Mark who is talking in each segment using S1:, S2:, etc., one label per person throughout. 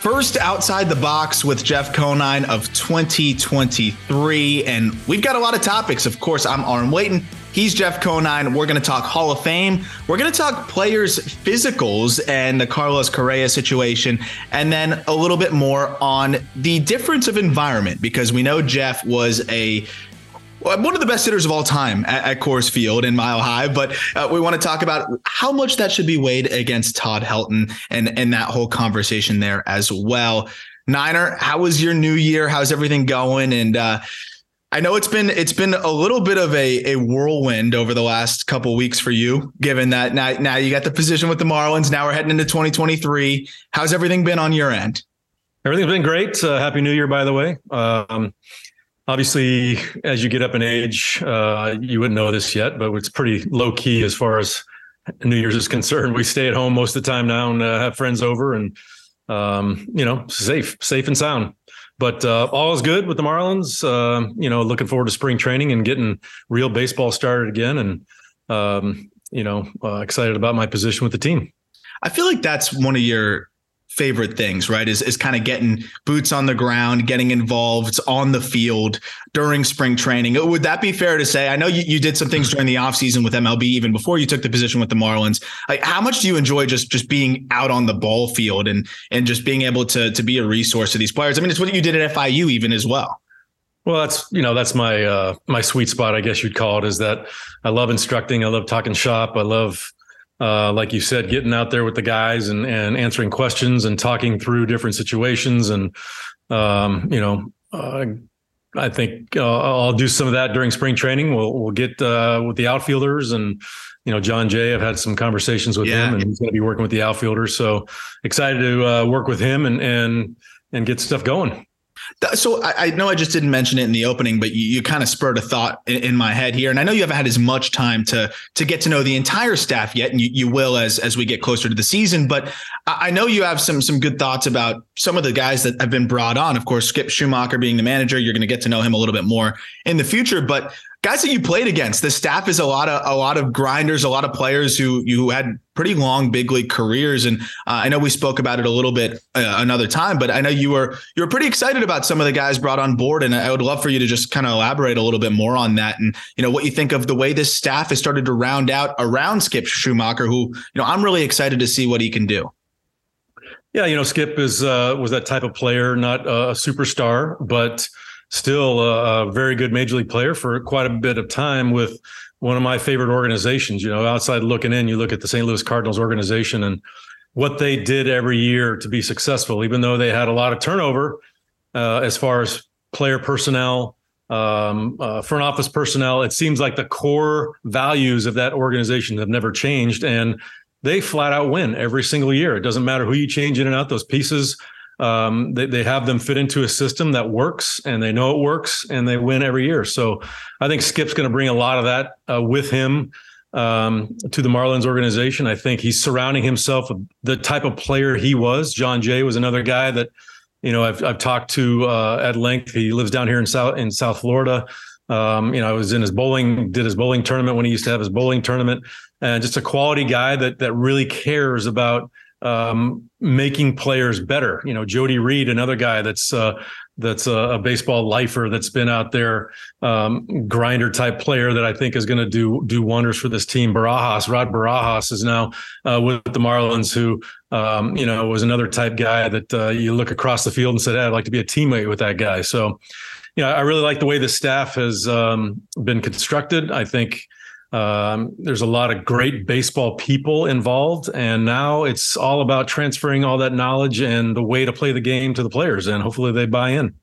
S1: First outside the box with Jeff Conine of 2023. And we've got a lot of topics. Of course, I'm Aron Leighton. He's Jeff Conine. We're going to talk Hall of Fame. We're going to talk players' physicals and the Carlos Correa situation, and then a little bit more on the difference of environment because we know Jeff was a one of the best hitters of all time at, at Coors Field in Mile High, but uh, we want to talk about how much that should be weighed against Todd Helton and and that whole conversation there as well. Niner, how was your new year? How's everything going? And uh, I know it's been it's been a little bit of a, a whirlwind over the last couple weeks for you, given that now now you got the position with the Marlins. Now we're heading into 2023. How's everything been on your end?
S2: Everything's been great. Uh, Happy New Year, by the way. Um, obviously, as you get up in age, uh, you wouldn't know this yet, but it's pretty low key as far as New Year's is concerned. We stay at home most of the time now and uh, have friends over, and um, you know, safe, safe and sound. But uh, all is good with the Marlins. Uh, you know, looking forward to spring training and getting real baseball started again, and um, you know, uh, excited about my position with the team.
S1: I feel like that's one of your favorite things, right? Is is kind of getting boots on the ground, getting involved on the field during spring training. Would that be fair to say? I know you, you did some things during the offseason with MLB even before you took the position with the Marlins. Like how much do you enjoy just just being out on the ball field and and just being able to to be a resource to these players? I mean, it's what you did at FIU even as well.
S2: Well, that's you know that's my uh, my sweet spot, I guess you'd call it. Is that I love instructing, I love talking shop, I love uh, like you said, getting out there with the guys and and answering questions and talking through different situations. And um, you know, uh, I think uh, I'll do some of that during spring training. We'll we'll get uh, with the outfielders and you know Jon Jay. I've had some conversations with yeah. him, and he's going to be working with the outfielders. So excited to uh, work with him and and and get stuff going.
S1: So I, I, know I just didn't mention it in the opening, but you, you kind of spurred a thought in, in, my head here, and I know you haven't had as much time to to get to know the entire staff yet, and you, you will as as we get closer to the season. But I, I know you have some some good thoughts about some of the guys that have been brought on. Of course, Skip Schumaker being the manager, you're going to get to know him a little bit more in the future. But guys that you played against. The staff is a lot of a lot of grinders, a lot of players who you had pretty long big league careers. And uh, I know we spoke about it a little bit uh, another time, but I know you were you were pretty excited about some of the guys brought on board, and I would love for you to just kind of elaborate a little bit more on that, and you know what you think of the way this staff has started to round out around Skip Schumaker, who you know I'm really excited to see what he can do.
S2: Yeah, you know, Skip is uh, was that type of player, not a superstar, but still a, a very good major league player for quite a bit of time with one of my favorite organizations. You know, outside looking in, you look at the St. Louis Cardinals organization and what they did every year to be successful, even though they had a lot of turnover uh, as far as player personnel, um, uh, front office personnel. It seems like the core values of that organization have never changed, and they flat out win every single year. It doesn't matter who you change in and out; those pieces um, they, they have them fit into a system that works and they know it works and they win every year. So I think Skip's going to bring a lot of that uh, with him um, to the Marlins organization. I think he's surrounding himself with the type of player he was. Jon Jay was another guy that, you know, I've, I've talked to uh, at length. He lives down here in South in South Florida. Um, you know, I was in his bowling, did his bowling tournament when he used to have his bowling tournament, and just a quality guy that that really cares about um, making players better. You know, Jody Reed, another guy that's uh, that's a, a, baseball lifer that's been out there, um, grinder type player that I think is going to do do wonders for this team. Barajas, Rod Barajas is now uh, with the Marlins, who um, you know was another type guy that uh, you look across the field and said, hey, "I'd like to be a teammate with that guy." So, you know, I really like the way the staff has um, been constructed. I think um, there's a lot of great baseball people involved, and now it's all about transferring all that knowledge and the way to play the game to the players, and hopefully they buy in.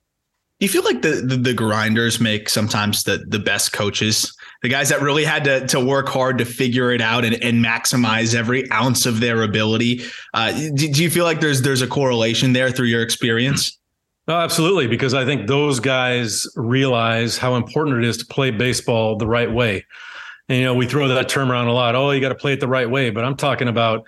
S1: You feel like the, the, the grinders make sometimes the the best coaches, the guys that really had to to work hard to figure it out and, and maximize every ounce of their ability. Uh, do, do you feel like there's there's a correlation there through your experience?
S2: Oh, absolutely, because I think those guys realize how important it is to play baseball the right way. And, you know, we throw that term around a lot. Oh, you got to play it the right way. But I'm talking about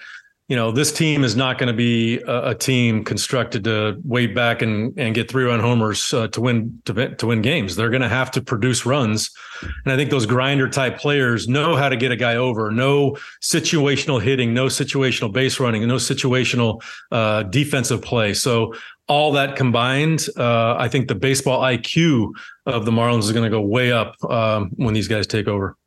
S2: you know, this team is not going to be a, a, team constructed to wait back and, and get three run homers uh, to win to, to win games. They're going to have to produce runs, and I think those grinder type players know how to get a guy over. No situational hitting, no situational base running, no situational uh, defensive play. So all that combined, uh, I think the baseball IQ of the Marlins is going to go way up um, when these guys take over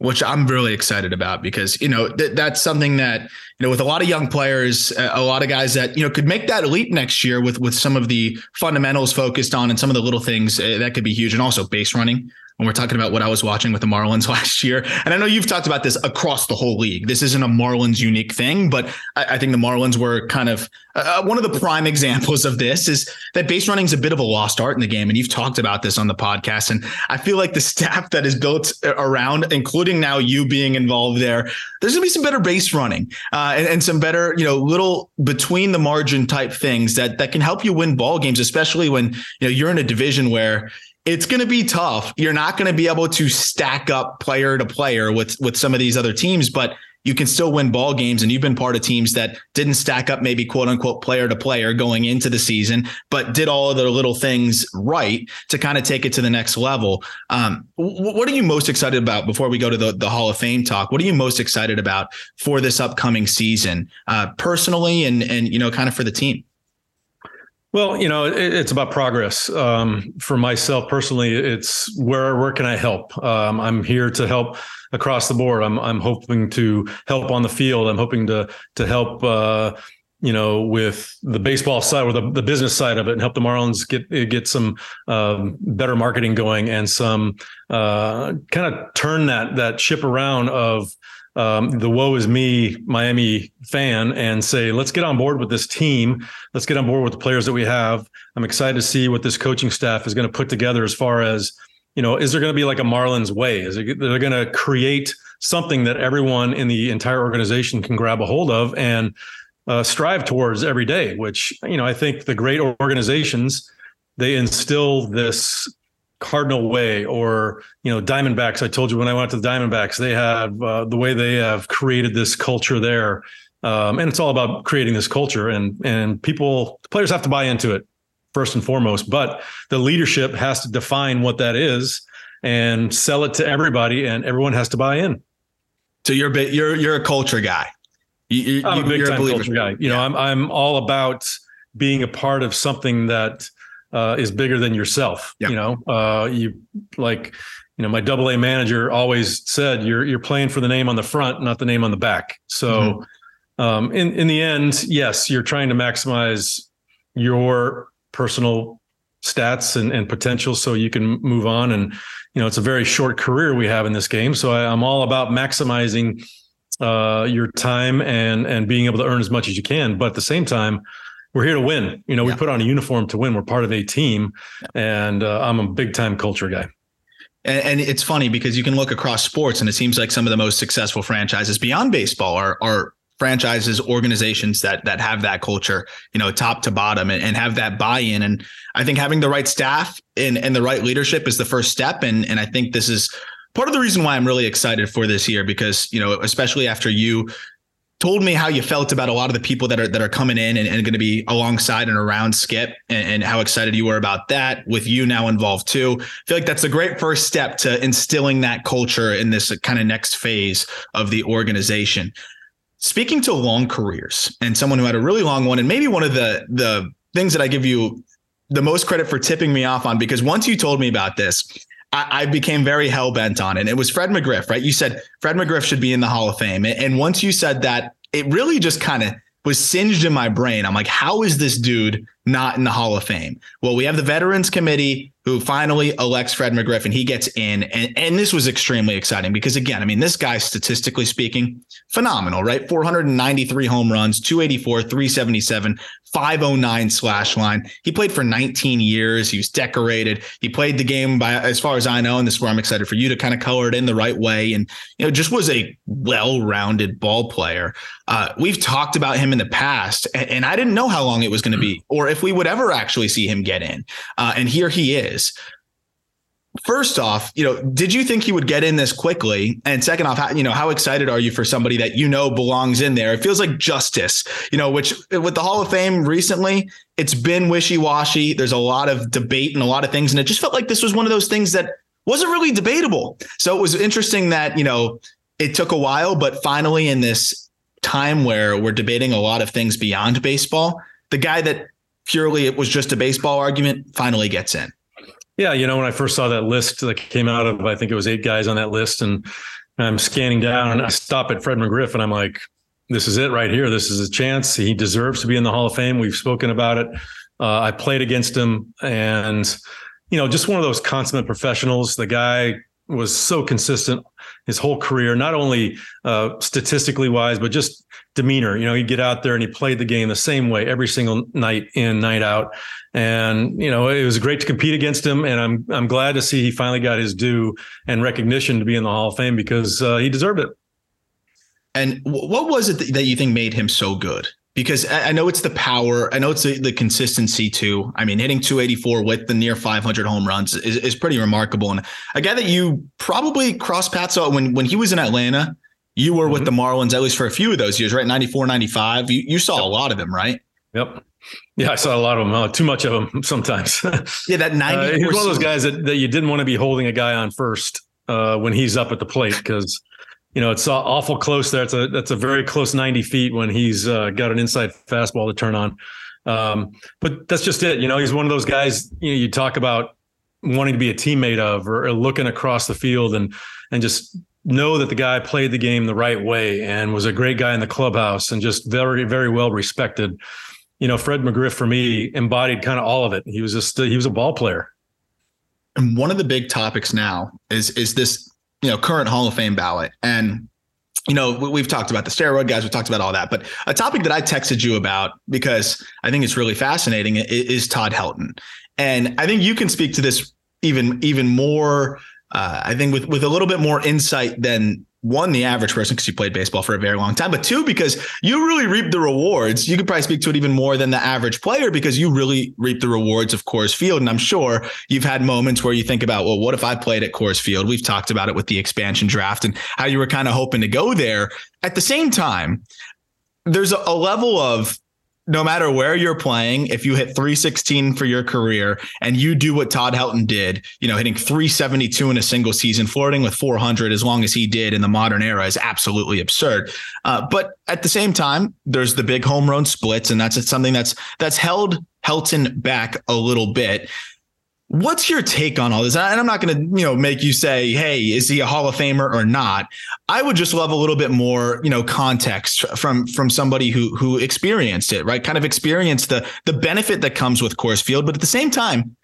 S1: which I'm really excited about because you know th- that's something that you know with a lot of young players, a lot of guys that you know could make that leap next year with with some of the fundamentals focused on and some of the little things uh, that could be huge, and also base running when we're talking about what I was watching with the Marlins last year. And I know you've talked about this across the whole league. This isn't a Marlins unique thing, but I, I think the Marlins were kind of uh, uh one of the prime examples of this is that base running is a bit of a lost art in the game. And you've talked about this on the podcast. And I feel like the staff that is built around, including now you being involved there, there's going to be some better base running uh, and, and some better, you know, little between the margin type things that that can help you win ball games, especially when you know you're in a division where it's going to be tough. You're not going to be able to stack up player to player with with some of these other teams, but you can still win ball games. And you've been part of teams that didn't stack up maybe quote unquote player to player going into the season, but did all of their little things right to kind of take it to the next level. Um, what are you most excited about before we go to the, the Hall of Fame talk? What are you most excited about for this upcoming season, uh, personally and and you know kind of for the team?
S2: Well, you know, it, it's about progress. Um, for myself personally, it's where where can I help? Um, I'm here to help across the board. I'm I'm hoping to help on the field. I'm hoping to to help. Uh, you know, with the baseball side or the, the business side of it, and help the Marlins get get some um, better marketing going and some uh, kind of turn that that ship around of um, the woe is me Miami fan and say, let's get on board with this team. Let's get on board with the players that we have. I'm excited to see what this coaching staff is going to put together as far as, you know, is there going to be like a Marlins way? Is it, they're going to create something that everyone in the entire organization can grab a hold of and uh, strive towards every day, which, you know, I think the great organizations, they instill this Cardinal Way or you know Diamondbacks. I told you when I went to the Diamondbacks, they have uh, the way they have created this culture there, um, and it's all about creating this culture. And and people, players have to buy into it first and foremost, but the leadership has to define what that is and sell it to everybody, and everyone has to buy in.
S1: So you're a you're you're a culture guy.
S2: You, I'm a big time a culture guy. You yeah. know, I'm I'm all about being a part of something that uh, is bigger than yourself. You know, uh, you like, you know, my double A manager always said you're you're playing for the name on the front, not the name on the back. So, mm-hmm. um, in in the end, yes, you're trying to maximize your personal stats and, and potential so you can move on. And you know, it's a very short career we have in this game, so I, I'm all about maximizing uh, your time and and being able to earn as much as you can. But at the same time, we're here to win. You know, yeah. we put on a uniform to win. We're part of a team, and uh, I'm a big time culture guy.
S1: And, and, it's funny because you can look across sports, and it seems like some of the most successful franchises beyond baseball are are franchises, organizations that that have that culture, you know, top to bottom, and, and have that buy-in. And I think having the right staff and and the right leadership is the first step. And and I think this is part of the reason why I'm really excited for this year because you know, especially after you told me how you felt about a lot of the people that are that are coming in and, and going to be alongside and around Skip and, and, how excited you were about that with you now involved too. I feel like that's a great first step to instilling that culture in this kind of next phase of the organization. Speaking to long careers and someone who had a really long one, and maybe one of the the things that I give you the most credit for tipping me off on, because once you told me about this, I, I became very hell bent on it. It was Fred McGriff, right? You said Fred McGriff should be in the Hall of Fame. And once you said that, it really just kind of was singed in my brain. I'm like, how is this dude not in the Hall of Fame? Well, we have the Veterans Committee who finally elects Fred McGriff and he gets in. And, and this was extremely exciting because, again, I mean, this guy, statistically speaking, phenomenal, right? 493 home runs, 284, 377, 509 slash line. He played for 19 years. He was decorated. He played the game by, as far as I know, and this is where I'm excited for you to kind of color it in the right way. And, you know, just was a well rounded ball player. Uh, we've talked about him in the past, and, and I didn't know how long it was going to be or if we would ever actually see him get in. Uh, and here he is. first off, you know, did you think he would get in this quickly? And second off, how, you know, how excited are you for somebody that you know belongs in there? It feels like justice, you know, which with the Hall of Fame recently, it's been wishy washy. There's a lot of debate and a lot of things, and it just felt like this was one of those things that wasn't really debatable. So it was interesting that you know it took a while, but finally in this time where we're debating a lot of things beyond baseball, the guy that purely it was just a baseball argument finally gets in.
S2: Yeah, you know, when I first saw that list that came out of, I think it was eight guys on that list, and I'm scanning down and I stop at Fred McGriff and I'm like, this is it right here. This is a chance. He deserves to be in the Hall of Fame. We've spoken about it. Uh, I played against him and, you know, just one of those consummate professionals. The guy was so consistent his whole career, not only uh, statistically wise, but just demeanor. You know, he'd get out there and he played the game the same way every single night in, night out. And you know, it was great to compete against him. And I'm I'm glad to see he finally got his due and recognition to be in the Hall of Fame because uh, he deserved it.
S1: And what was it that you think made him so good? Because I know it's the power, I know it's the, the consistency too. I mean, hitting 284 with the near 500 home runs is, is pretty remarkable. And a guy that you probably crossed paths on when when he was in Atlanta you were with mm-hmm. the Marlins at least for a few of those years, right? 94, 95. You, you saw yep. a lot of them, right?
S2: Yep. Yeah, I saw a lot of them. Uh, too much of them sometimes.
S1: yeah, that 90. Uh,
S2: he's one of those guys that, that you didn't want to be holding a guy on first uh, when he's up at the plate because you know it's awful close there. It's a that's a very close 90 feet when he's uh, got an inside fastball to turn on. Um, but that's just it. You know, he's one of those guys. You know, you talk about wanting to be a teammate of or, or looking across the field and and just know that the guy played the game the right way and was a great guy in the clubhouse and just very, very well respected. You know, Fred McGriff for me embodied kind of all of it. He was just he was a ball player.
S1: And one of the big topics now is is this you know current Hall of Fame ballot and. You know, we've talked about the steroid guys, we've talked about all that, but a topic that I texted you about because I think it's really fascinating is Todd Helton. And I think you can speak to this even even more uh, I think with with a little bit more insight than one the average person because you played baseball for a very long time, but two because you really reap the rewards. You could probably speak to it even more than the average player because you really reap the rewards of Coors Field. And I'm sure you've had moments where you think about, well, what if I played at Coors Field? We've talked about it with the expansion draft and how you were kind of hoping to go there. At the same time, there's a, a level of no matter where you're playing, if you hit 316 for your career and you do what Todd Helton did, you know, hitting 372 in a single season, flirting with 400 as long as he did in the modern era is absolutely absurd. Uh, but at the same time, there's the big home run splits, and that's something that's that's held Helton back a little bit. What's your take on all this? And I'm not going to, you know, make you say, "Hey, is he a Hall of Famer or not?" I would just love a little bit more, you know, context from from somebody who who experienced it, right? Kind of experienced the the benefit that comes with Coors Field, but at the same time,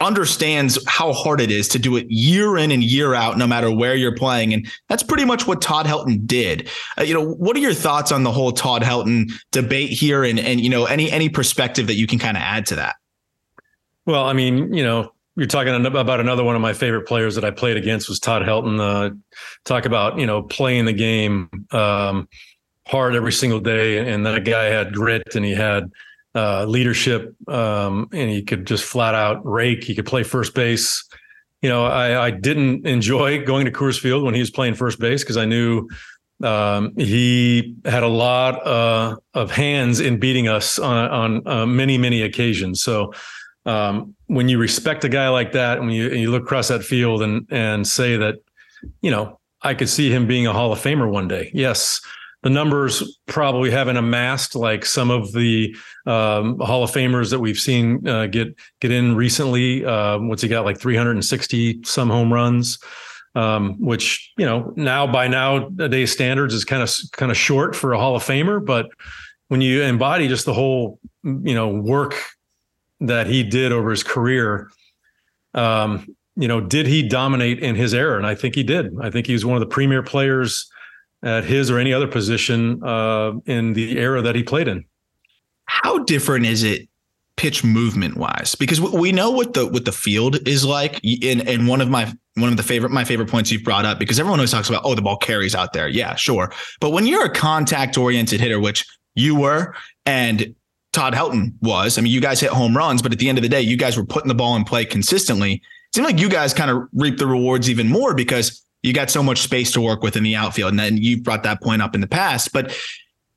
S1: understands how hard it is to do it year in and year out, no matter where you're playing. And that's pretty much what Todd Helton did. Uh, you know, what are your thoughts on the whole Todd Helton debate here, and and you know, any any perspective that you can kind of add to that?
S2: Well, I mean, you know, you're talking about another one of my favorite players that I played against was Todd Helton. Uh, talk about you know playing the game um, hard every single day, and that guy had grit and he had uh, leadership, um, and he could just flat out rake. He could play first base. You know, I, I didn't enjoy going to Coors Field when he was playing first base because I knew um, he had a lot uh, of hands in beating us on, on uh, many many occasions. So um, when you respect a guy like that, when you you look across that field and and say that, you know, I could see him being a Hall of Famer one day. Yes, the numbers probably haven't amassed like some of the um, Hall of Famers that we've seen uh, get get in recently. Uh, what's he got? Like 360 some home runs, um, which you know now by now nowadays standards is kind of kind of short for a Hall of Famer. But when you embody just the whole you know work that he did over his career, um, you know, did he dominate in his era? And I think he did. I think he was one of the premier players at his or any other position uh, in the era that he played in.
S1: How different is it pitch movement wise? Because we know what the what the field is like. In and one of my one of the favorite my favorite points you've brought up because everyone always talks about oh the ball carries out there. Yeah, sure. But when you're a contact oriented hitter, which you were, and Todd Helton was. I mean, you guys hit home runs, but at the end of the day, you guys were putting the ball in play consistently. It seemed like you guys kind of reap the rewards even more because you got so much space to work with in the outfield. And then you brought that point up in the past. But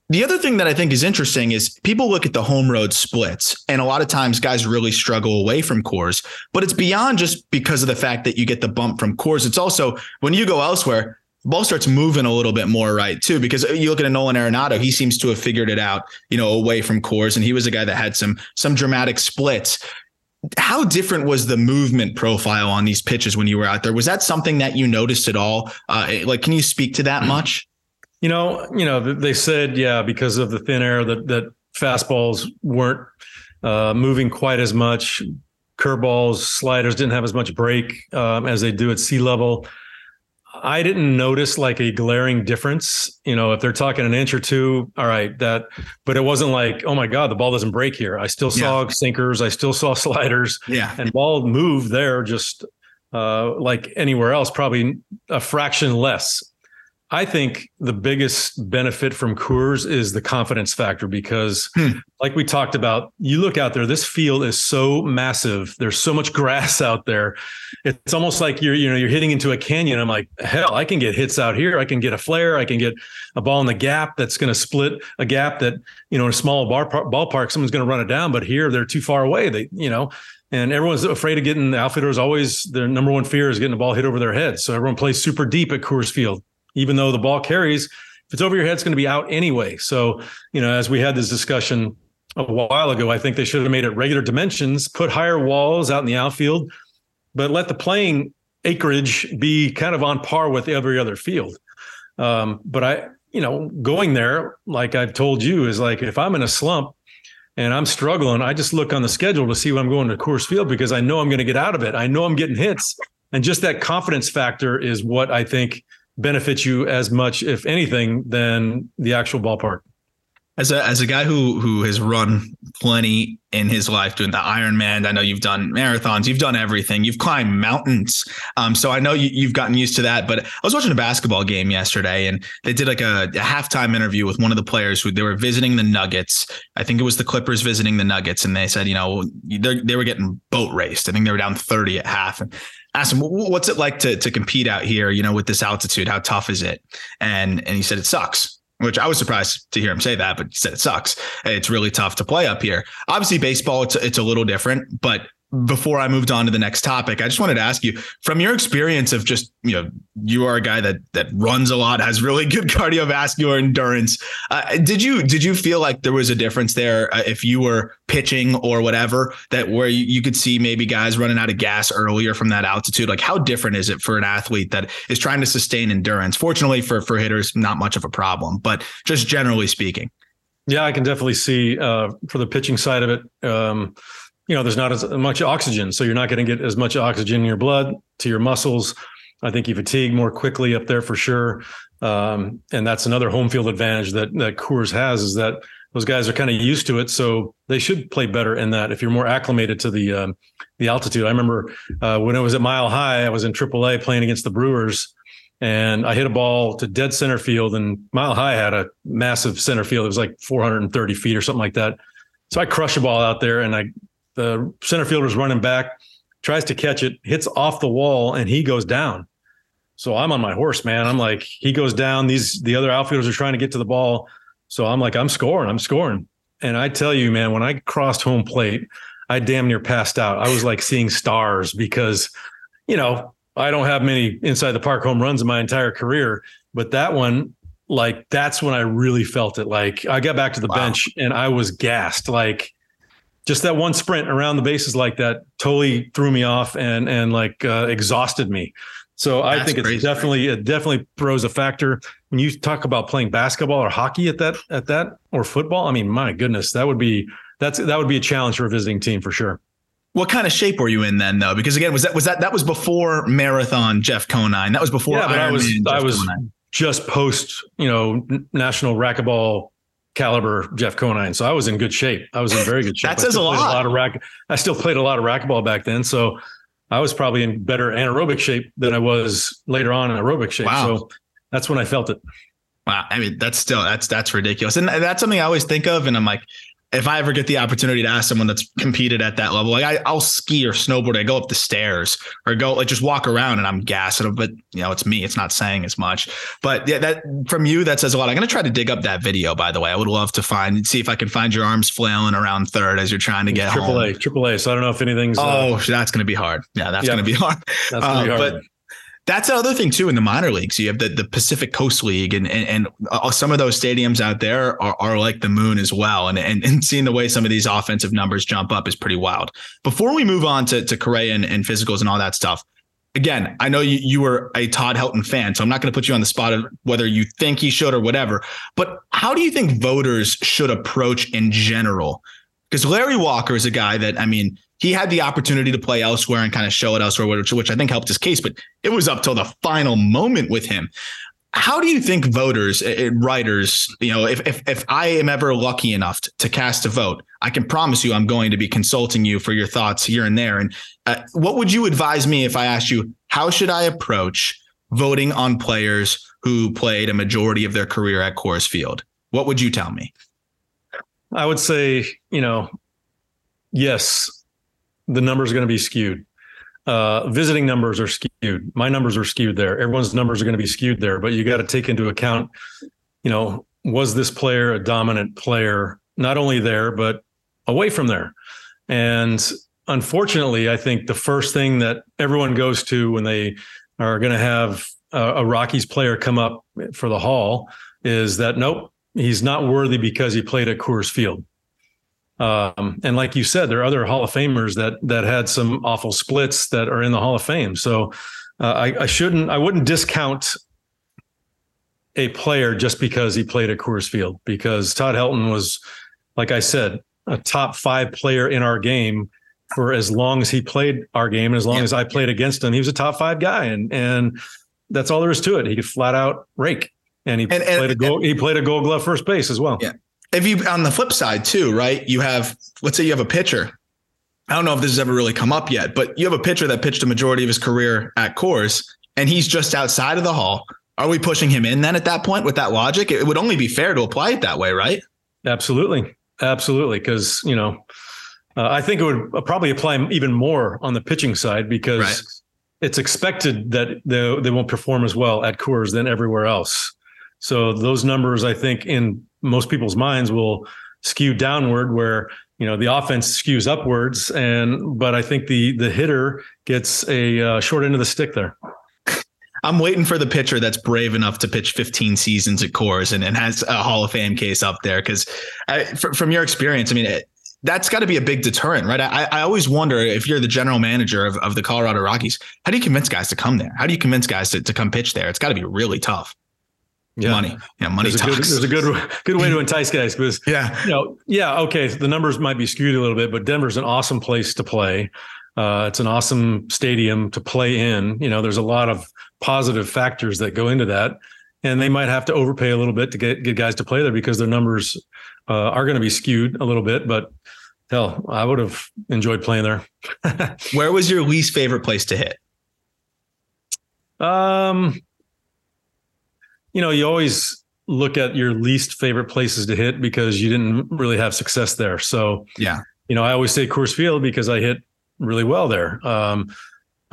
S1: the other thing that I think is interesting is people look at the home road splits, and a lot of times guys really struggle away from Coors, but it's beyond just because of the fact that you get the bump from Coors. It's also when you go elsewhere, ball starts moving a little bit more, right? Too, because you look at a Nolan Arenado, he seems to have figured it out, you know, away from Coors, and he was a guy that had some some dramatic splits. How different was the movement profile on these pitches when you were out there? Was that something that you noticed at all? Uh, like, can you speak to that much?
S2: You know, you know, they said, yeah, because of the thin air that that fastballs weren't uh, moving quite as much. Curveballs, sliders didn't have as much break um, as they do at sea level. I didn't notice like a glaring difference. You know, if they're talking an inch or two, all right, that, but it wasn't like, oh my God, the ball doesn't break here. I still saw yeah. sinkers, I still saw sliders.
S1: Yeah.
S2: And ball moved there just uh, like anywhere else, probably a fraction less. I think the biggest benefit from Coors is the confidence factor because, hmm. like we talked about, you look out there, this field is so massive. There's so much grass out there. It's almost like you're, you know, you're hitting into a canyon. I'm like, hell, I can get hits out here. I can get a flare. I can get a ball in the gap that's going to split a gap that, you know, in a small bar, ballpark, someone's going to run it down. But here, they're too far away. They, you know, and everyone's afraid of getting the outfitters always their number one fear is getting the ball hit over their head. So everyone plays super deep at Coors Field even though the ball carries, if it's over your head, it's going to be out anyway. So, you know, as we had this discussion a while ago, I think they should have made it regular dimensions, put higher walls out in the outfield, but let the playing acreage be kind of on par with every other field. Um, but I, you know, going there, like I've told you, is like if I'm in a slump and I'm struggling, I just look on the schedule to see when I'm going to Coors Field because I know I'm going to get out of it. I know I'm getting hits. And just that confidence factor is what I think benefits you as much, if anything, than the actual ballpark.
S1: As a as a guy who who has run plenty in his life doing the Ironman, I know you've done marathons, you've done everything, you've climbed mountains. Um, so I know you, have gotten used to that. But I was watching a basketball game yesterday, and they did like a, a halftime interview with one of the players who they were visiting the Nuggets. I think it was the Clippers visiting the Nuggets, and they said, you know, they were getting boat raced. I think they were down thirty at half, and asked him, "What's it like to to compete out here? You know, with this altitude, how tough is it?" And and he said, "It sucks." Which I was surprised to hear him say that, but he said it sucks. It's really tough to play up here. Obviously, baseball it's it's a little different, but before I moved on to the next topic, I just wanted to ask you from your experience of just, you know, you are a guy that that runs a lot, has really good cardiovascular endurance. Uh, did you did you feel like there was a difference there uh, if you were pitching or whatever that where you, you could see maybe guys running out of gas earlier from that altitude? Like how different is it for an athlete that is trying to sustain endurance? Fortunately for for hitters, not much of a problem, but just generally speaking.
S2: Yeah, I can definitely see uh, for the pitching side of it. Um, you know, there's not as much oxygen. So you're not going to get as much oxygen in your blood to your muscles. I think you fatigue more quickly up there for sure. Um, and that's another home field advantage that that Coors has is that those guys are kind of used to it, so they should play better in that. If you're more acclimated to the um, the altitude, I remember uh, when I was at Mile High, I was in AAA playing against the Brewers, and I hit a ball to dead center field, and Mile High had a massive center field. It was like 430 feet or something like that. So I crushed a ball out there, and I the center fielder's running back, tries to catch it, hits off the wall, and he goes down. So I'm on my horse, man. I'm like, he goes down. These the other outfielders are trying to get to the ball. So I'm like, I'm scoring, I'm scoring. And I tell you, man, when I crossed home plate, I damn near passed out. I was like seeing stars because, you know, I don't have many inside the park home runs in my entire career, but that one, like, that's when I really felt it. Like, I got back to the wow. bench and I was gassed. Like, just that one sprint around the bases like that totally threw me off and and like uh, exhausted me. So That's I think it's crazy. definitely it definitely throws a factor when you talk about playing basketball or hockey at that at that or football. I mean, my goodness, that would be that's that would be a challenge for a visiting team for sure.
S1: What kind of shape were you in then, though? Because again, was that was that that was before marathon Jeff Conine? That was before.
S2: Yeah, but Iron I was Man, I was Conine. just post you know national racquetball caliber Jeff Conine. So I was in good shape. I was in very good shape.
S1: that says a lot.
S2: a lot. of rack. I still played a lot of racquetball back then. So I was probably in better anaerobic shape than I was later on in aerobic shape. Wow. So that's when I felt it.
S1: Wow. I mean, that's still that's that's ridiculous. And that's something I always think of. And I'm like, if I ever get the opportunity to ask someone that's competed at that level, like I, will ski or snowboard, I go up the stairs or go like just walk around and I'm gassing. But you know, it's me. It's not saying as much. But yeah, that from you that says a lot. I'm gonna try to dig up that video. By the way, I would love to find see if I can find your arms flailing around third as you're trying to get
S2: triple
S1: home.
S2: A, triple A. So I don't know if anything's.
S1: Oh, uh, that's gonna be hard. Yeah, that's yeah, gonna be hard. That's gonna be uh, hard. But that's the other thing too in the minor leagues. You have the, the Pacific Coast League, and and, and uh, some of those stadiums out there are, are like the moon as well. And, and and seeing the way some of these offensive numbers jump up is pretty wild. Before we move on to to Correa and, and physicals and all that stuff, again, I know you you were a Todd Helton fan, so I'm not going to put you on the spot of whether you think he should or whatever. But how do you think voters should approach in general? Because Larry Walker is a guy that I mean he had the opportunity to play elsewhere and kind of show it elsewhere, which, which I think helped his case. But it was up till the final moment with him. How do you think voters, eh, eh, writers, you know, if, if if I am ever lucky enough to cast a vote, I can promise you I'm going to be consulting you for your thoughts here and there. And uh, what would you advise me if I asked you how should I approach voting on players who played a majority of their career at Coors Field? What would you tell me?
S2: I would say, you know, yes, the numbers are going to be skewed. Uh, visiting numbers are skewed. My numbers are skewed there. Everyone's numbers are going to be skewed there. But you got to take into account, you know, was this player a dominant player, not only there, but away from there? And unfortunately, I think the first thing that everyone goes to when they are going to have a, a Rockies player come up for the Hall is that nope, he's not worthy because he played at Coors Field. Um, and like you said, there are other Hall of Famers that that had some awful splits that are in the Hall of Fame. So uh, I, I, shouldn't, I wouldn't discount a player just because he played at Coors Field. Because Todd Helton was, like I said, a top five player in our game for as long as he played our game, and as long yeah. as I played against him, he was a top five guy, and and that's all there is to it. He could flat out rake, and he and, played and, a gold, he played a Gold Glove first base as well.
S1: Yeah, if you on the flip side too, right? You have let's say you have a pitcher. I don't know if this has ever really come up yet, but you have a pitcher that pitched a majority of his career at Coors, and he's just outside of the hall. Are we pushing him in then at that point with that logic? It would only be fair to apply it that way, right?
S2: Absolutely, absolutely. Because you know, uh, I think it would probably apply even more on the pitching side because right. it's expected that they they won't perform as well at Coors than everywhere else. So those numbers, I think, in most people's minds will skew downward where you know the offense skews upwards and but i think the the hitter gets a uh, short end of the stick there
S1: i'm waiting for the pitcher that's brave enough to pitch 15 seasons at Coors and, and has a hall of fame case up there because from your experience i mean it, that's got to be a big deterrent, right? I, I always wonder if you're the general manager of, of the Colorado Rockies, how do you convince guys to come there? How do you convince guys to, to come pitch there? It's got to be really tough yeah. money. Yeah, money
S2: there's
S1: talks.
S2: A good, there's a good good way to entice guys because
S1: yeah,
S2: you know, yeah, okay, the numbers might be skewed a little bit, but Denver's an awesome place to play. Uh, it's an awesome stadium to play in. You know, there's a lot of positive factors that go into that, and they might have to overpay a little bit to get get guys to play there because their numbers uh, are going to be skewed a little bit. But hell, I would have enjoyed playing there.
S1: Where was your least favorite place to hit?
S2: Um, you know, you always look at your least favorite places to hit because you didn't really have success there. So,
S1: yeah,
S2: you know, I always say Coors Field because I hit really well there. Um,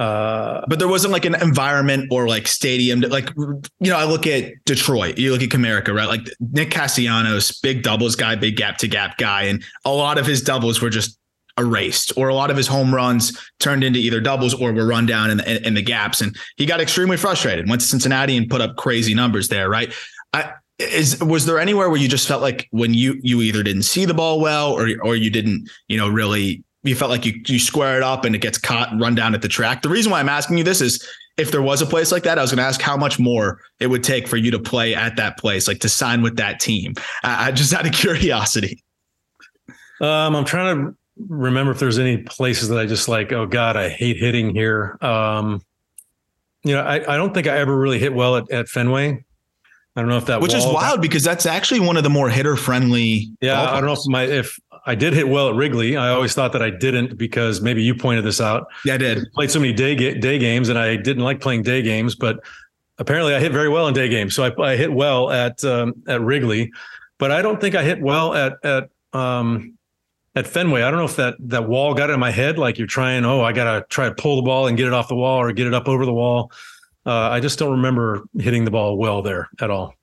S1: uh, but there wasn't like an environment or like stadium. Like, you know, I look at Detroit, you look at Comerica, right? Like Nick Castellanos, big doubles guy, big gap to gap guy. And a lot of his doubles were just erased or a lot of his home runs turned into either doubles or were run down in the, in the gaps. And he got extremely frustrated went to cincinnati and put up crazy numbers there right? I, is was there anywhere where you just felt like when you you either didn't see the ball well or or you didn't you know really you felt like you you square it up and it gets caught and run down at the track? The reason why i'm asking you this is if there was a place like that i was going to ask how much more it would take for you to play at that place like to sign with that team. Uh, just out of curiosity.
S2: Um, I'm trying to remember if there's any places that I just like, oh God, I hate hitting here. Um, you know, I, I don't think I ever really hit well at, at Fenway. I don't know if that
S1: which is wild because that's actually one of the more hitter friendly.
S2: Yeah, I don't know if my if I did hit well at Wrigley. I always thought that I didn't because maybe you pointed this out.
S1: Yeah, I did.
S2: I played so many day day games and I didn't like playing day games, but apparently I hit very well in day games. So I, I hit well at um, at Wrigley, but I don't think I hit well at at um, at Fenway. I don't know if that that wall got in my head. Like you're trying, oh, I gotta try to pull the ball and get it off the wall or get it up over the wall. Uh, I just don't remember hitting the ball well there at all.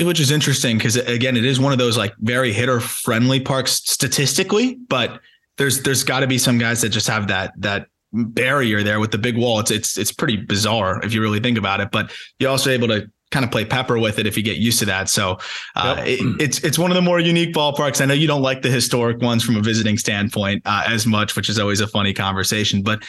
S1: Which is interesting because again, it is one of those like very hitter friendly parks statistically, but there's there's got to be some guys that just have that that barrier there with the big wall. It's it's it's pretty bizarre if you really think about it. But you're also able to kind of play pepper with it if you get used to that. So uh, yep. it, it's it's one of the more unique ballparks. I know you don't like the historic ones from a visiting standpoint uh, as much, which is always a funny conversation. But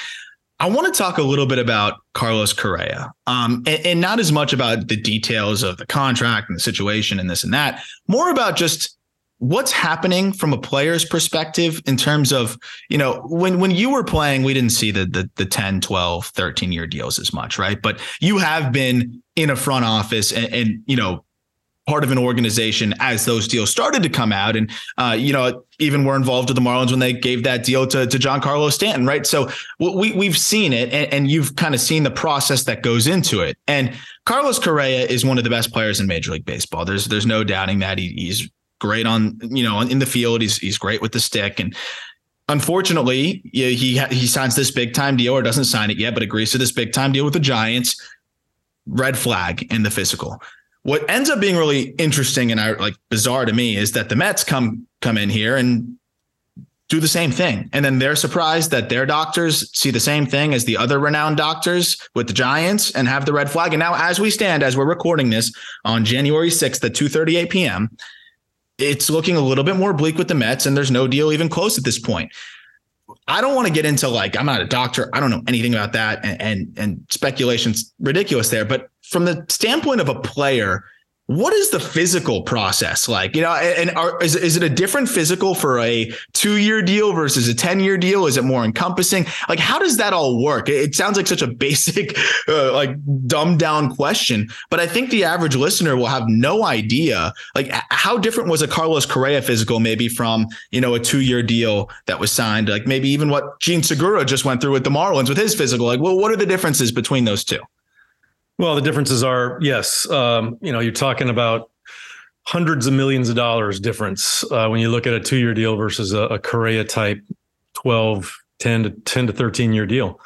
S1: I want to talk a little bit about Carlos Correa, um, and, and not as much about the details of the contract and the situation and this and that. More about just what's happening from a player's perspective in terms of you know when when you were playing we didn't see the the, the 10 12 13 year deals as much right? But you have been in a front office and, and you know part of an organization as those deals started to come out. And uh, you know even were involved with the marlins when they gave that deal to, to Giancarlo Stanton right? So we, we've seen it and, and you've kind of seen the process that goes into it. And carlos correa is one of the best players in major league baseball. There's there's no doubting that he, he's great on you know in the field. He's he's great with the stick and. Unfortunately, he he signs this big time deal or doesn't sign it yet, but agrees to this big time deal with the Giants. Red flag in the physical. What ends up being really interesting and like bizarre to me is that the Mets come come in here and do the same thing. And then they're surprised that their doctors see the same thing as the other renowned doctors with the Giants and have the red flag. And now, as we stand, as we're recording this on January 6th at 2 38 p.m., it's looking a little bit more bleak with the Mets, and there's no deal even close at this point. I don't want to get into like I'm not a doctor. I don't know anything about that, and and, and speculation's ridiculous there. But from the standpoint of a player, what is the physical process like? You know, and are, is is it a different physical for a two year deal versus a ten year deal? Is it more encompassing? Like, how does that all work? It sounds like such a basic, uh, like dumbed down question, but I think the average listener will have no idea. Like, how different was a Carlos Correa physical maybe from you know a two year deal that was signed? Like maybe even what Jean Segura just went through with the Marlins with his physical. Like, well, what are the differences between those two?
S2: Well, the differences are yes. Um, you know, you're talking about hundreds of millions of dollars difference uh, when you look at a two year deal versus a, a type 12, 10 to 10 to 13 year deal.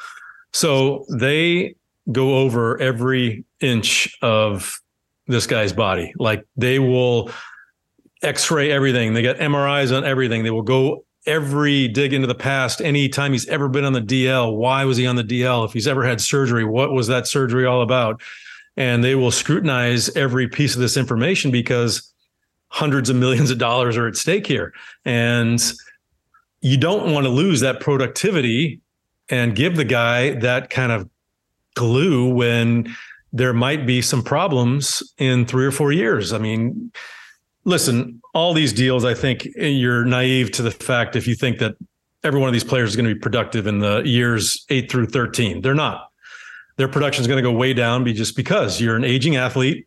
S2: So they go over every inch of this guy's body. Like they will x-ray everything. They got MRIs on everything. They will go every dig into the past, anytime he's ever been on the DL, why was he on the DL? If he's ever had surgery, what was that surgery all about? And they will scrutinize every piece of this information because hundreds of millions of dollars are at stake here. And you don't want to lose that productivity and give the guy that kind of glue when there might be some problems in three or four years. I mean, listen, all these deals, I think you're naive to the fact if you think that every one of these players is going to be productive in the years eight through 13. They're not. Their production is going to go way down be just because you're an aging athlete.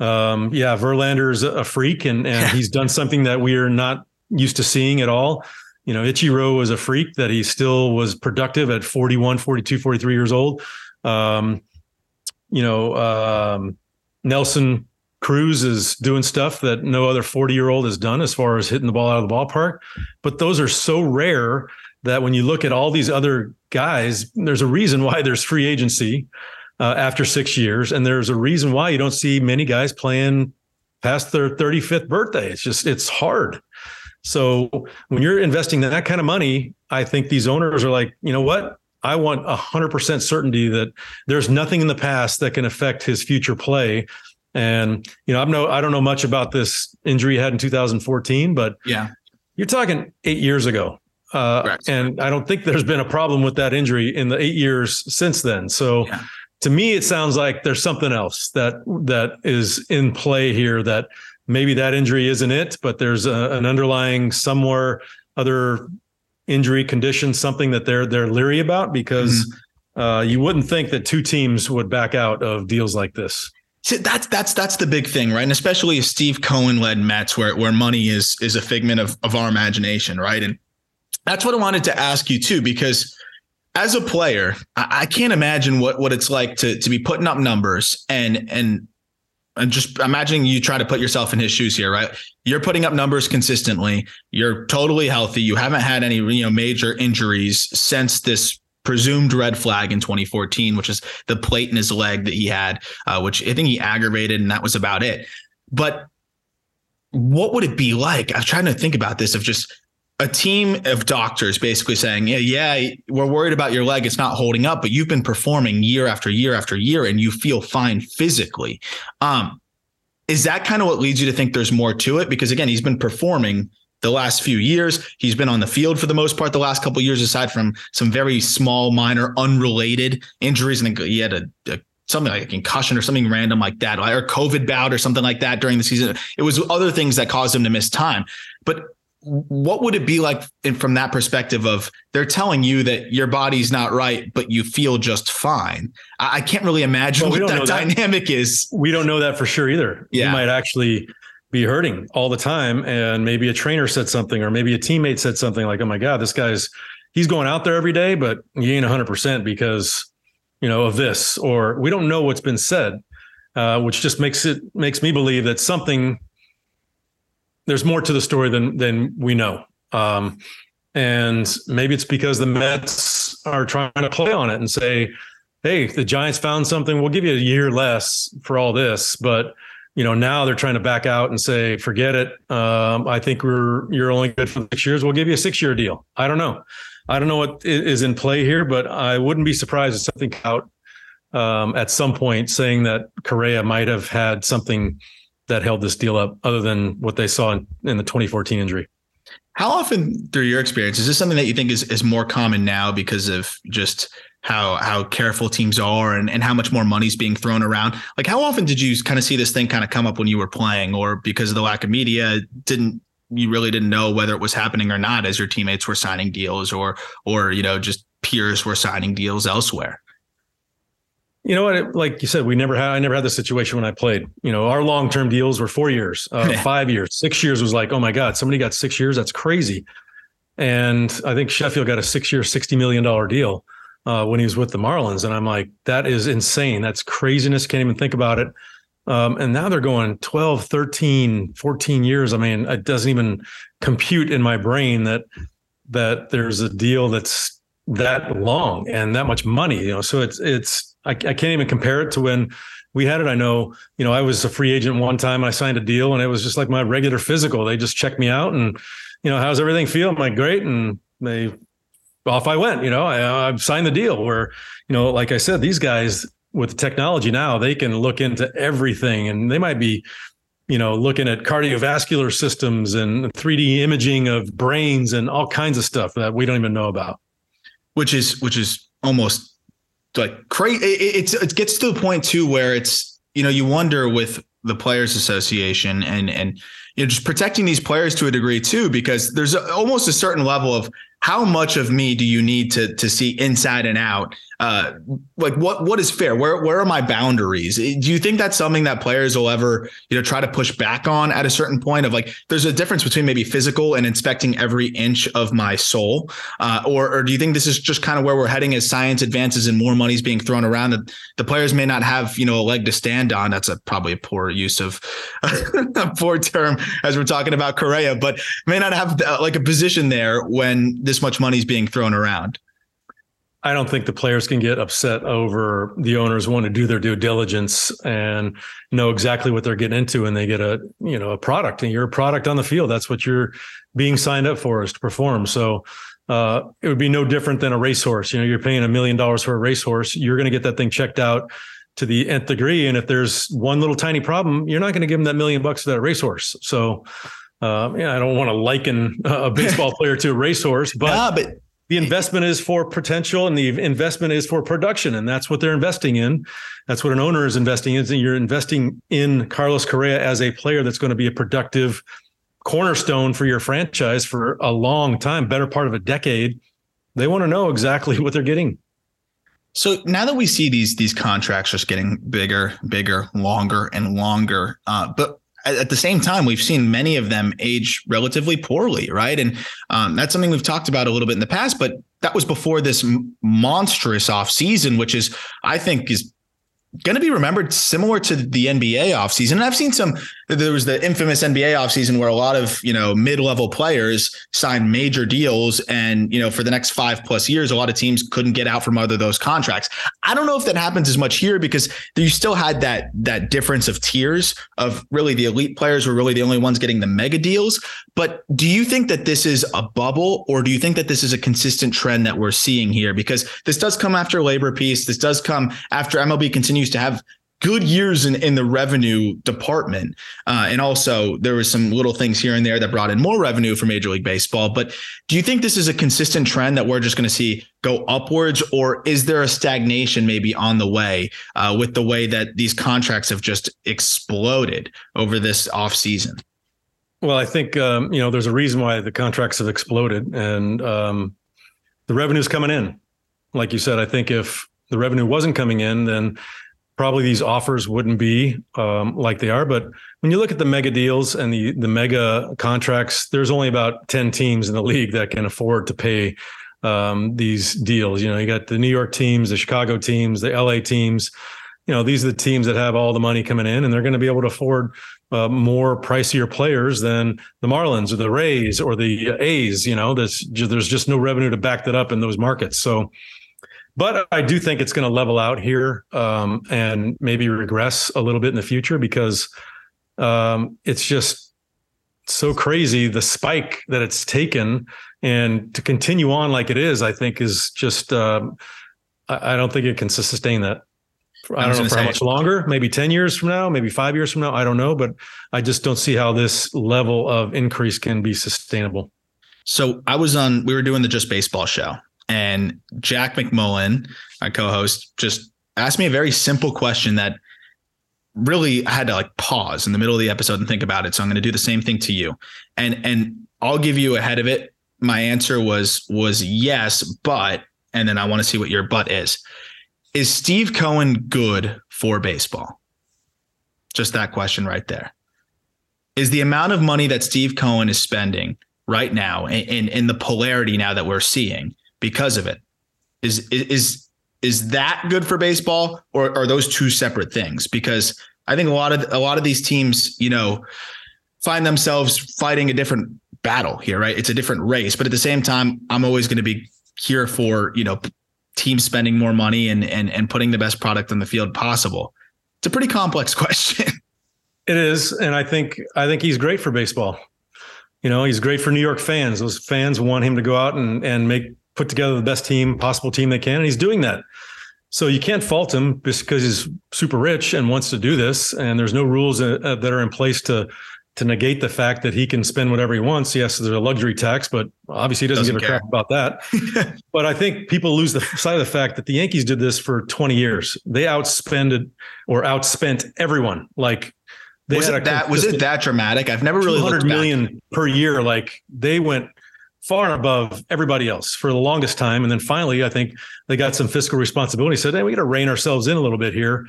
S2: Um, yeah, Verlander is a freak and, and he's done something that we are not used to seeing at all. You know, Ichiro was a freak that he still was productive at 41, 42, 43 years old. Um, you know, um, Nelson Cruz is doing stuff that no other 40 year old has done as far as hitting the ball out of the ballpark. But those are so rare that when you look at all these other guys, there's a reason why there's free agency uh, after six years. And there's a reason why you don't see many guys playing past their 35th birthday. It's just, it's hard. So when you're investing that kind of money, I think these owners are like, you know what? I want 100% certainty that there's nothing in the past that can affect his future play and you know, I'm no, I don't know much about this injury he had in 2014, but
S1: yeah,
S2: you're talking eight years ago. Uh, and I don't think there's been a problem with that injury in the eight years since then. So yeah. to me, it sounds like there's something else that that is in play here. That maybe that injury isn't it, but there's a, an underlying somewhere other injury condition, something that they're they're leery about because mm-hmm. uh, you wouldn't think that two teams would back out of deals like this.
S1: That's that's that's the big thing, right? And especially a Steve Cohen led Mets, where where money is is a figment of of our imagination, right? And that's what I wanted to ask you too, because as a player, I, I can't imagine what what it's like to to be putting up numbers and and and just imagining you try to put yourself in his shoes here, right? You're putting up numbers consistently. You're totally healthy. You haven't had any, you know, major injuries since this presumed red flag in 2014, which is the plate in his leg that he had, uh, which I think he aggravated, and that was about it. But what would it be like? I'm trying to think about this of just a team of doctors basically saying, yeah, yeah, we're worried about your leg. It's not holding up, but you've been performing year after year after year and you feel fine physically. Um, is that kind of what leads you to think there's more to it? Because again, he's been performing the last few years. He's been on the field for the most part the last couple years, aside from some very small, minor, unrelated injuries. And he had a, a something like a concussion or something random like that, or COVID bout or something like that during the season. It was other things that caused him to miss time. But what would it be like in, from that perspective of they're telling you that your body's not right, but you feel just fine? I, can't really imagine well, what that dynamic that. is.
S2: We don't know that for sure either. Yeah. You might actually be hurting all the time. And maybe a trainer said something, or maybe a teammate said something like, oh my God, this guy's, he's going out there every day, but he ain't 100% because, you know, of this, or we don't know what's been said, uh, which just makes it, makes me believe that something there's more to the story than than we know. Um, and maybe it's because the Mets are trying to play on it and say, "Hey, the Giants found something. We'll give you a year less for all this." But you know, now they're trying to back out and say, "Forget it. Um, I think we're you're only good for six years. We'll give you a six year deal." I don't know. I don't know what is in play here, but I wouldn't be surprised if something out um, at some point saying that Correa might have had something that held this deal up other than what they saw in, in the 2014 injury.
S1: How often, through your experience, is this something that you think is, is more common now because of just how how careful teams are and, and how much more money's being thrown around? Like, how often did you kind of see this thing kind of come up when you were playing, or because of the lack of media, didn't you really didn't know whether it was happening or not as your teammates were signing deals, or or you know just peers were signing deals elsewhere?
S2: You know what? Like you said, we never had. I never had the situation when I played. You know, our long term deals were four years, uh, five years, six years was like, oh my god, somebody got six years. That's crazy. And I think Sheffield got a six year, sixty million dollar deal uh, when he was with the Marlins, and I'm like, that is insane. That's craziness. Can't even think about it. Um, and now they're going 12, 13, 14 years. I mean, it doesn't even compute in my brain that that there's a deal that's that long and that much money. You know, so it's it's I, I can't even compare it to when we had it. I know, you know, I was a free agent one time. I signed a deal and it was just like my regular physical. They just checked me out and, you know, how's everything feel? I'm like, great. And they off I went, you know, I, uh, I signed the deal where, you know, like I said, these guys with the technology now, they can look into everything and they might be, you know, looking at cardiovascular systems and 3D imaging of brains and all kinds of stuff that we don't even know about.
S1: Which is, which is almost like crazy. It, it's it gets to the point too where it's you know you wonder with the players association and and you know just protecting these players to a degree too because there's a, almost a certain level of how much of me do you need to to see inside and out uh, like what what is fair? Where where are my boundaries? Do you think that's something that players will ever you know try to push back on at a certain point of like there's a difference between maybe physical and inspecting every inch of my soul, uh, or or do you think this is just kind of where we're heading as science advances and more money's being thrown around that the players may not have you know a leg to stand on? That's a probably a poor use of a poor term as we're talking about Correa, but may not have uh, like a position there when this much money is being thrown around.
S2: I don't think the players can get upset over the owners want to do their due diligence and know exactly what they're getting into and they get a you know a product and you're a product on the field. That's what you're being signed up for is to perform. So uh, it would be no different than a racehorse. You know you're paying a million dollars for a racehorse. You're going to get that thing checked out to the nth degree. And if there's one little tiny problem you're not going to give them that million bucks for that racehorse. So uh, yeah, I don't want to liken a baseball player to a racehorse, but, nah, but the investment is for potential and the investment is for production. And that's what they're investing in. That's what an owner is investing in. You're investing in carlos correa as a player that's going to be a productive cornerstone for your franchise for a long time better part of a decade. They want to know exactly what they're getting.
S1: So now that we see these these contracts just getting bigger bigger longer and longer uh, but at the same time, we've seen many of them age relatively poorly, right? And um, that's something we've talked about a little bit in the past, but that was before this monstrous off season, which is, I think, is going to be remembered similar to the NBA offseason. And I've seen some, there was the infamous NBA offseason where a lot of, you know, mid level players signed major deals. And, you know, for the next five plus years, a lot of teams couldn't get out from other those contracts. I don't know if that happens as much here because you still had that, that difference of tiers of really the elite players were really the only ones getting the mega deals. But do you think that this is a bubble or do you think that this is a consistent trend that we're seeing here? Because this does come after labor peace. This does come after MLB continues to have good years in, in the revenue department. Uh, and also there was some little things here and there that brought in more revenue for Major League Baseball. But do you think this is a consistent trend that we're just going to see go upwards, or is there a stagnation maybe on the way uh, with the way that these contracts have just exploded over this off season?
S2: Well, I think um, you know there's a reason why the contracts have exploded, and um, the revenue's coming in. Like you said, I think if the revenue wasn't coming in, then probably these offers wouldn't be um, like they are. But when you look at the mega deals and the the mega contracts, there's only about ten teams in the league that can afford to pay um, these deals. You know, you got the New York teams, the Chicago teams, the LA teams. You know, these are the teams that have all the money coming in, and they're going to be able to afford uh, more pricier players than the Marlins or the Rays or the A's. You know, there's there's just no revenue to back that up in those markets. So but I do think it's going to level out here um, and maybe regress a little bit in the future because um, it's just so crazy the spike that it's taken. And to continue on like it is i think is just um, I, I, don't think it can sustain that. I don't know for how much longer maybe 10 years from now maybe five years from now i don't know but i just don't see how this level of increase can be sustainable.
S1: So i was on we were doing the just baseball show and Jack McMullen, my co-host, just asked me a very simple question that really I had to like pause in the middle of the episode and think about it. So I'm going to do the same thing to you. And and I'll give you ahead of it. My answer was was yes, but and then I want to see what your but is. Is Steve Cohen good for baseball? Just that question right there. Is the amount of money that Steve Cohen is spending right now and in the polarity now that we're seeing because of it. Is is is that good for baseball, or are those two separate things? Because I think a lot of a lot of these teams, you know, find themselves fighting a different battle here, right? It's a different race, but at the same time, I'm always going to be here for you know teams spending more money and and and putting the best product on the field possible. It's a pretty complex question.
S2: It is, and I think I think he's great for baseball. You know, he's great for New York fans. Those fans want him to go out and and make put together the best team possible team they can, and he's doing that. So you can't fault him just because he's super rich and wants to do this, and there's no rules uh, uh, that are in place to to negate the fact that he can spend whatever he wants. Yes, there's a luxury tax, but obviously he doesn't, doesn't give care. a crap about that. but I think people lose the sight of the fact that the Yankees did this for 20 years. They outspended or outspent everyone. Like
S1: they was it that was it that dramatic? I've never really
S2: 200 million per year. Like they went far above everybody else for the longest time. And then finally, I think they got some fiscal responsibility, said, hey, we got to rein ourselves in a little bit here.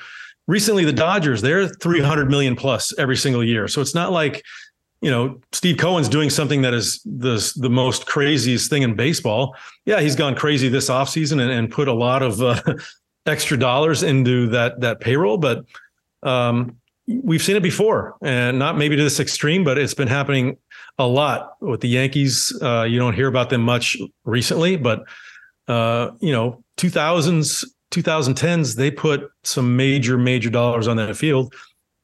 S2: Recently, the Dodgers, they're 300 million plus every single year. So it's not like, you know, Steve Cohen's doing something that is the, the most craziest thing in baseball. Yeah, he's gone crazy this offseason and, and put a lot of uh, extra dollars into that that payroll, but um, we've seen it before and not maybe to this extreme, but it's been happening a lot with the Yankees. Uh, you don't hear about them much recently, but uh, you know, 2000s, 2010s, they put some major, major dollars on that field.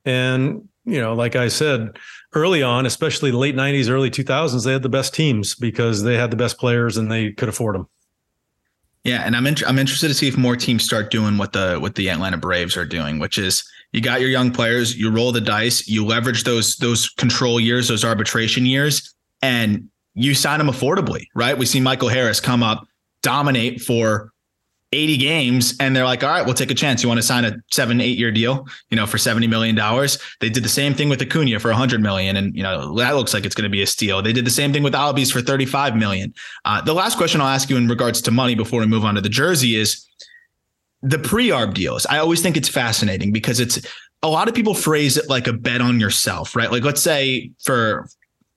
S2: And, you know, like I said early on, especially late 90s, early 2000s, they had the best teams because they had the best players and they could afford them.
S1: Yeah, and I'm in, I'm interested to see if more teams start doing what the what the Atlanta Braves are doing, which is you got your young players, you roll the dice, you leverage those those control years, those arbitration years, and you sign them affordably, right? We see Michael Harris come up, dominate for 80 games, and they're like, all right, we'll take a chance. You want to sign a seven, eight year deal, you know, for $70 million. They did the same thing with Acuna for 100 million. And, you know, that looks like it's going to be a steal. They did the same thing with Albies for 35 million. Uh, the last question I'll ask you in regards to money before we move on to the jersey is the pre-arb deals. I always think it's fascinating because it's a lot of people phrase it like a bet on yourself, right? Like let's say for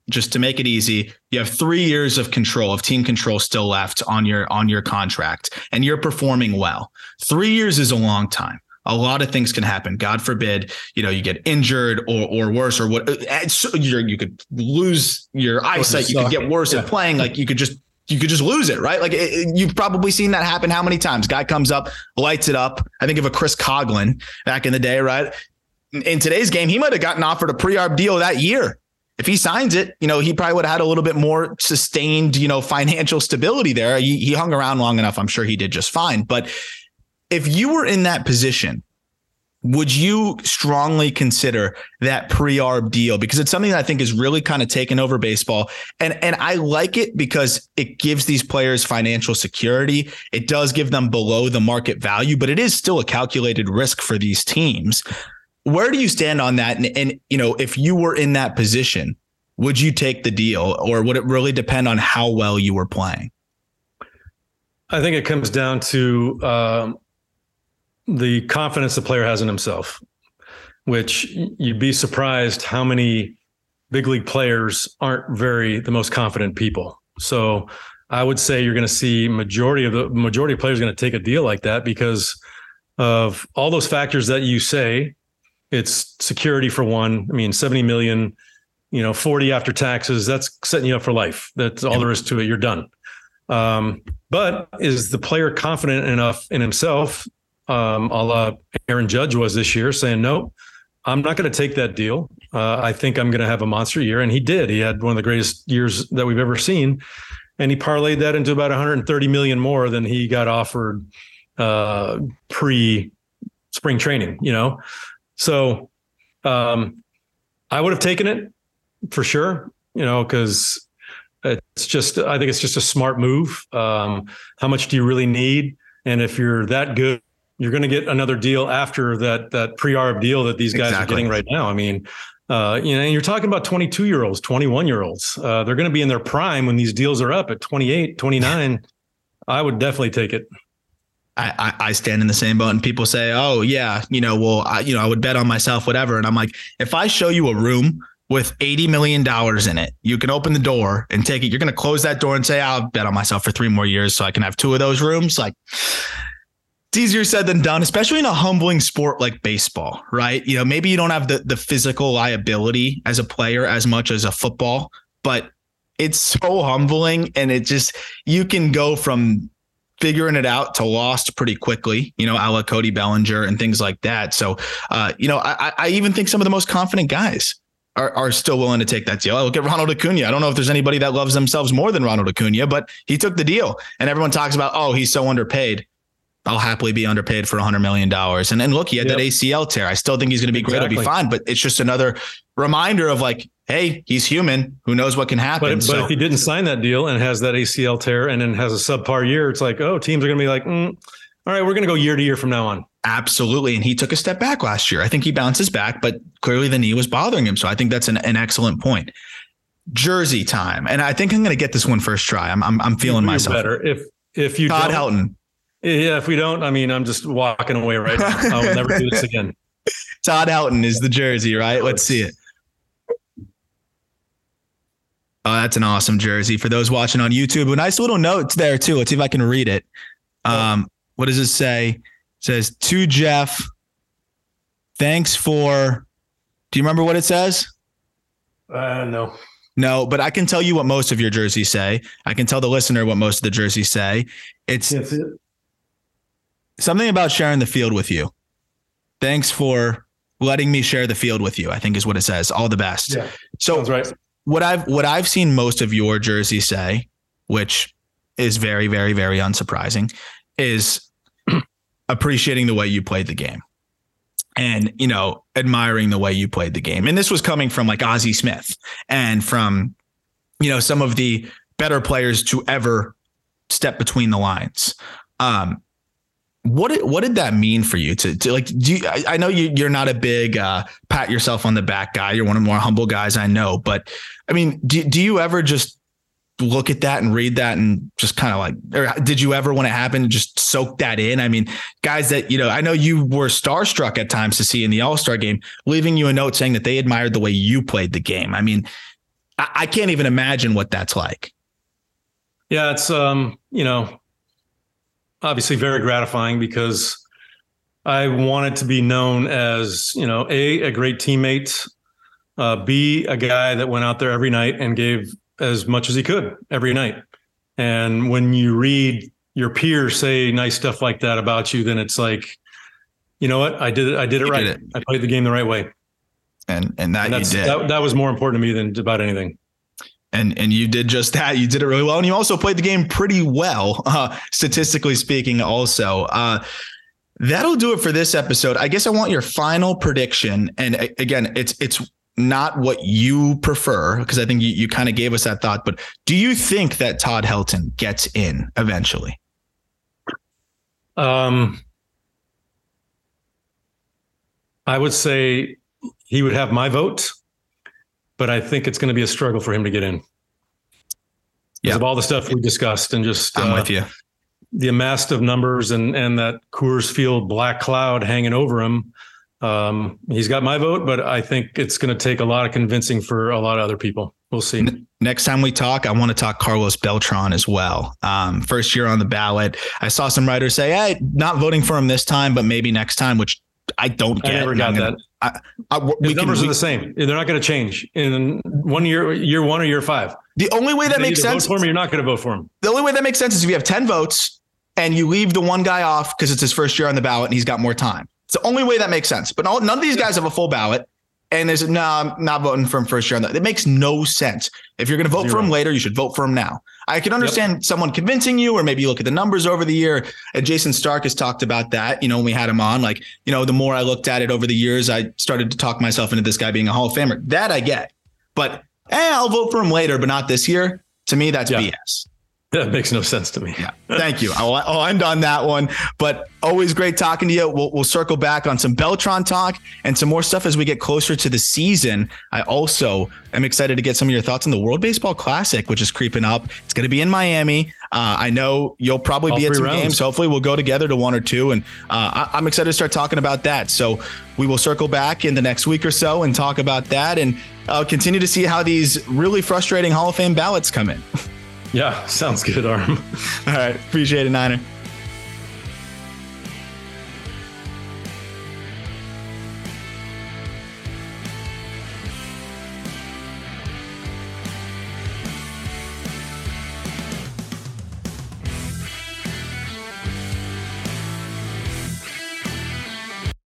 S1: just to make it easy, you have 3 years of control of team control still left on your on your contract and you're performing well. 3 years is a long time. a lot of things can happen. God forbid, you know, you get injured or or worse or what uh, so you could lose your eyesight. You could get worse yeah. at playing. Like you could just you could just lose it, right? Like it, you've probably seen that happen how many times? Guy comes up, lights it up. I think of a Chris Coghlan back in the day, right? In today's game, he might have gotten offered a pre-arb deal that year. If he signs it, you know, he probably would have had a little bit more sustained, you know, financial stability there. He, he hung around long enough. I'm sure he did just fine. But if you were in that position, would you strongly consider that pre-arb deal? Because it's something that I think is really kind of taken over baseball. And and I like it because it gives these players financial security. It does give them below the market value but it is still a calculated risk for these teams. Where do you stand on that? And, and you know if you were in that position would you take the deal or would it really depend on how well you were playing?
S2: I think it comes down to um, the confidence the player has in himself, which you'd be surprised how many big league players aren't very the most confident people. So I would say you're going to see majority of the majority of players going to take a deal like that because of all those factors that you say. It's security for one. I mean, 70 million, you know, 40 after taxes, that's setting you up for life. That's all there is to it. You're done. Um, but is the player confident enough in himself um, a la Aaron Judge was this year, saying, no, I'm not going to take that deal. Uh, I think I'm going to have a monster year. And he did. He had one of the greatest years that we've ever seen. And he parlayed that into about 130 million more than he got offered uh, pre spring training, you know? So um, I would have taken it for sure, you know, because it's just, I think it's just a smart move. Um, how much do you really need? And if you're that good you're going to get another deal after that that pre-arb deal that these guys exactly. are getting right now. I mean, uh, you know, you're talking about 22 year olds, 21 year olds. Uh, they're going to be in their prime when these deals are up at 28, 29. I would definitely take it.
S1: I, I, stand in the same boat and people say, oh yeah, you know, well, I, you know, I would bet on myself, whatever. And I'm like, if I show you a room with $80 million in it, you can open the door and take it. You're going to close that door and say, I'll bet on myself for three more years so I can have two of those rooms. Like it's easier said than done, especially in a humbling sport like baseball, right? You know, maybe you don't have the the physical liability as a player as much as a football, but it's so humbling and it just you can go from figuring it out to lost pretty quickly, you know, a la Cody Bellinger and things like that. So, uh, you know, I, I even think some of the most confident guys are, are still willing to take that deal. I look at Ronald Acuna. I don't know if there's anybody that loves themselves more than Ronald Acuna, but he took the deal. And everyone talks about, oh, he's so underpaid. I'll happily be underpaid for $100 million. And then look, he had yep. that ACL tear. I still think he's going to be exactly. great. He'll be fine. But it's just another reminder of like, hey, he's human. Who knows what can happen?
S2: But, so, but if he didn't sign that deal and has that ACL tear and then has a subpar year, it's like, oh, teams are going to be like, mm, all right, we're going to go year to year from now on.
S1: Absolutely. And he took a step back last year. I think he bounces back, but clearly the knee was bothering him. So I think that's an, an excellent point. Jersey time. And I think I'm going to get this one first try. I'm, I'm, I'm feeling myself.
S2: Better if, if you
S1: Todd Helton.
S2: Yeah, if we don't, I mean, I'm just walking away right now. I'll never do this again.
S1: Todd Helton is the jersey, right? Let's see it. Oh, that's an awesome jersey. For those watching on YouTube, a nice little note there too. Let's see if I can read it. Um, what does it say? It says to Jeff, thanks for. Do you remember what it says?
S2: Uh, no.
S1: No, but I can tell you what most of your jerseys say. I can tell the listener what most of the jerseys say. It's it something about sharing the field with you. Thanks for letting me share the field with you. I think is what it says. All the best.
S2: Yeah, so right.
S1: What I've what I've seen most of your jerseys say, which is very very very unsurprising, is appreciating the way you played the game and you know admiring the way you played the game and this was coming from like ozzie smith and from you know some of the better players to ever step between the lines um what did what did that mean for you to, to like do you, I, I, know you you're not a big uh, pat yourself on the back guy. You're one of the more humble guys I know but I mean do, do you ever just look at that and read that and just kind of like or did you ever when it happened just soak that in? I mean guys that you know I know you were starstruck at times to see in the All-Star game leaving you a note saying that they admired the way you played the game. I mean I, I can't even imagine what that's like.
S2: Yeah it's um you know obviously very gratifying because I wanted to be known as, you know, A, a great teammate, uh, B, a guy that went out there every night and gave as much as he could every night. And when you read your peers say nice stuff like that about you, then it's like, you know what? I did it. I did it you right. Did it. I played the game the right way.
S1: And and that and you did.
S2: That, that was more important to me than about anything
S1: and and you did just that. You did it really well, and you also played the game pretty well, uh, statistically speaking. Also, uh, that'll do it for this episode. I guess I want your final prediction, and again, it's it's not what you prefer because I think you, you kind of gave us that thought. But do you think that Todd Helton gets in eventually? Um,
S2: I would say he would have my vote, but I think it's going to be a struggle for him to get in. Yeah, of all the stuff we discussed and just
S1: I'm uh, with you.
S2: The amassed of numbers and and that Coors Field black cloud hanging over him. Um, he's got my vote, but I think it's going to take a lot of convincing for a lot of other people. We'll see.
S1: Next time we talk, I want to talk Carlos Beltran as well. Um, first year on the ballot. I saw some writers say, "Hey, not voting for him this time, but maybe next time," which I don't get. I
S2: never got gonna, that. I, I, the numbers can, are the same. They're not going to change in one year, year one or year five.
S1: The only way that makes sense.
S2: For him, you're not going to vote for him.
S1: The only way that makes sense is if you have ten votes and you leave the one guy off because it's his first year on the ballot and he's got more time. It's the only way that makes sense. But none of these guys have a full ballot. And there's no, I'm not voting for him first year on that. It makes no sense. If you're going to vote Zero. for him later, you should vote for him now. I can understand yep. someone convincing you, or maybe you look at the numbers over the year. And Jayson Stark has talked about that. You know, when we had him on, like, you know, the more I looked at it over the years, I started to talk myself into this guy being a Hall of Famer. That I get. But eh, I'll vote for him later, but not this year. To me, that's yeah. BS.
S2: That makes no sense to me.
S1: Yeah. Thank you. I'll, I'll, end on that one. But always great talking to you. We'll, we'll circle back on some Beltran talk and some more stuff as we get closer to the season. I also am excited to get some of your thoughts on the World Baseball Classic, which is creeping up. It's going to be in Miami. Uh, I know you'll probably All be at some rounds. games. Hopefully, we'll go together to one or two. And uh, I, am excited to start talking about that. So we will circle back in the next week or so and talk about that and uh, continue to see how these really frustrating Hall of Fame ballots come in.
S2: Yeah, sounds good, Arm.
S1: All right. Appreciate it, Niner.